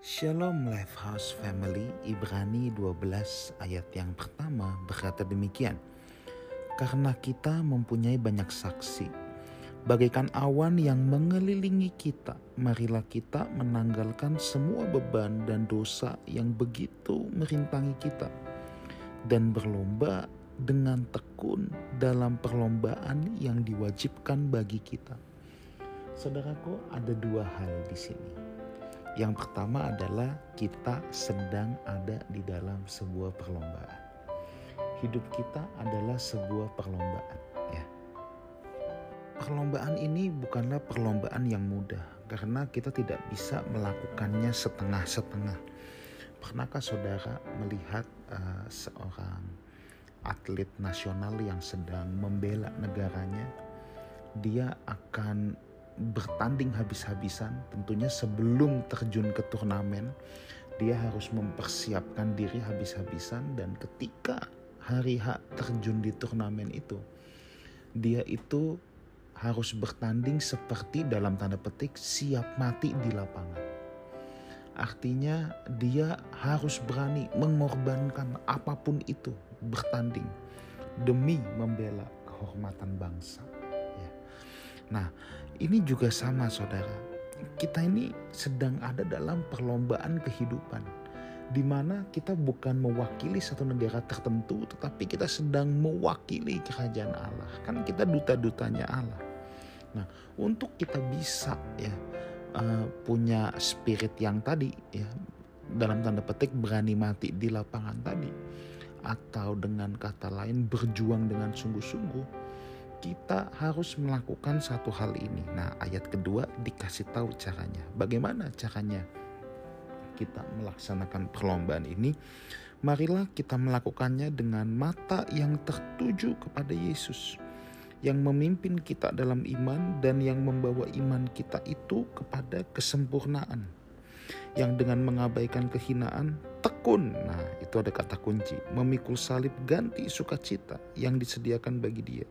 Shalom Lifehouse Family Ibrani 12 ayat yang pertama berkata demikian. Karena kita mempunyai banyak saksi Bagaikan awan yang mengelilingi kita Marilah kita menanggalkan semua beban dan dosa yang begitu merintangi kita. Dan berlomba dengan tekun dalam perlombaan yang diwajibkan bagi kita. Saudaraku ada dua hal di sini yang pertama adalah kita sedang ada di dalam sebuah perlombaan. Hidup kita adalah sebuah perlombaan, ya. Perlombaan ini bukanlah perlombaan yang mudah karena kita tidak bisa melakukannya setengah-setengah. Pernahkah saudara melihat uh, seorang atlet nasional yang sedang membela negaranya? Dia akan bertanding habis-habisan tentunya sebelum terjun ke turnamen dia harus mempersiapkan diri habis-habisan dan ketika hari H terjun di turnamen itu dia itu harus bertanding seperti dalam tanda petik siap mati di lapangan. Artinya dia harus berani mengorbankan apa pun itu bertanding demi membela kehormatan bangsa. Nah, ini juga sama saudara. Kita ini sedang ada dalam perlombaan kehidupan di mana kita bukan mewakili satu negara tertentu tetapi kita sedang mewakili kerajaan Allah. Kan kita duta-dutanya Allah. Nah, untuk kita bisa ya uh, punya spirit yang tadi ya dalam tanda petik berani mati di lapangan tadi atau dengan kata lain berjuang dengan sungguh-sungguh kita harus melakukan satu hal ini. Nah, ayat kedua dikasih tahu caranya. Bagaimana caranya kita melaksanakan perlombaan ini? Marilah kita melakukannya dengan mata yang tertuju kepada Yesus yang memimpin kita dalam iman dan yang membawa iman kita itu kepada kesempurnaan. Yang dengan mengabaikan kehinaan, tekun. Nah, itu ada kata kunci. Memikul salib ganti sukacita yang disediakan bagi dia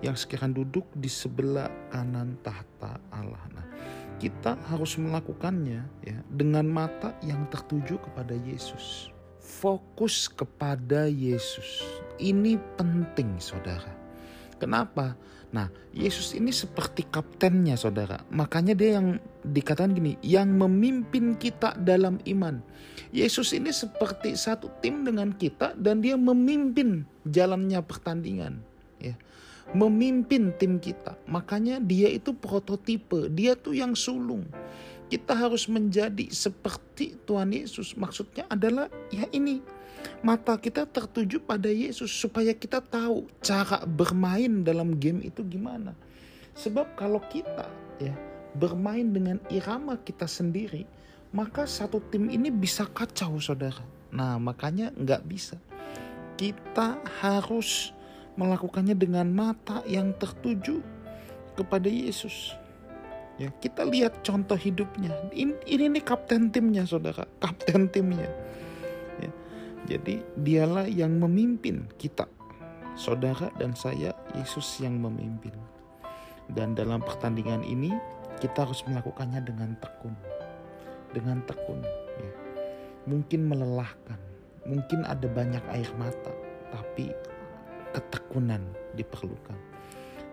yang sekarang duduk di sebelah kanan tahta Allah. Nah, kita harus melakukannya ya dengan mata yang tertuju kepada Yesus. Fokus kepada Yesus. Ini penting, Saudara. Kenapa? Nah, Yesus ini seperti kaptennya, Saudara. Makanya dia yang dikatakan gini, yang memimpin kita dalam iman. Yesus ini seperti satu tim dengan kita dan dia memimpin jalannya pertandingan, ya memimpin tim kita. Makanya dia itu prototipe, dia tuh yang sulung. Kita harus menjadi seperti Tuhan Yesus. Maksudnya adalah ya ini, mata kita tertuju pada Yesus supaya kita tahu cara bermain dalam game itu gimana. Sebab kalau kita ya bermain dengan irama kita sendiri, maka satu tim ini bisa kacau saudara. Nah makanya nggak bisa. Kita harus melakukannya dengan mata yang tertuju kepada Yesus. Ya, kita lihat contoh hidupnya. Ini, ini nih kapten timnya, saudara, kapten timnya. Ya, jadi dialah yang memimpin kita, saudara dan saya, Yesus yang memimpin. Dan dalam pertandingan ini kita harus melakukannya dengan tekun, dengan tekun. Ya. Mungkin melelahkan, mungkin ada banyak air mata, tapi ketekunan diperlukan.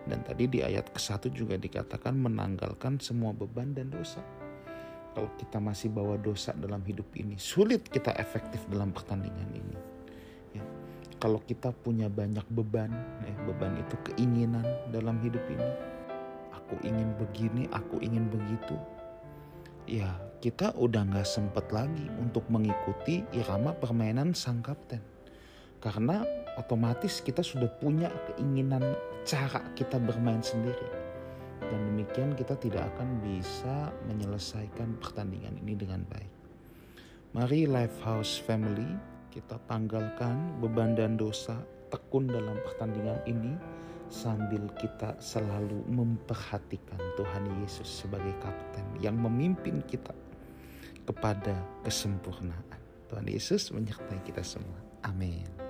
Dan tadi di ayat ke-1 juga dikatakan menanggalkan semua beban dan dosa. Kalau kita masih bawa dosa dalam hidup ini, sulit kita efektif dalam pertandingan ini. Ya. Kalau kita punya banyak beban, ya, beban itu keinginan dalam hidup ini. Aku ingin begini, aku ingin begitu. Ya, kita udah nggak sempet lagi untuk mengikuti irama permainan sang kapten. Karena otomatis kita sudah punya keinginan cara kita bermain sendiri. Dan demikian kita tidak akan bisa menyelesaikan pertandingan ini dengan baik. Mari Lifehouse Family kita tanggalkan beban dan dosa tekun dalam pertandingan ini sambil kita selalu memperhatikan Tuhan Yesus sebagai kapten yang memimpin kita kepada kesempurnaan. Tuhan Yesus menyertai kita semua. Amin.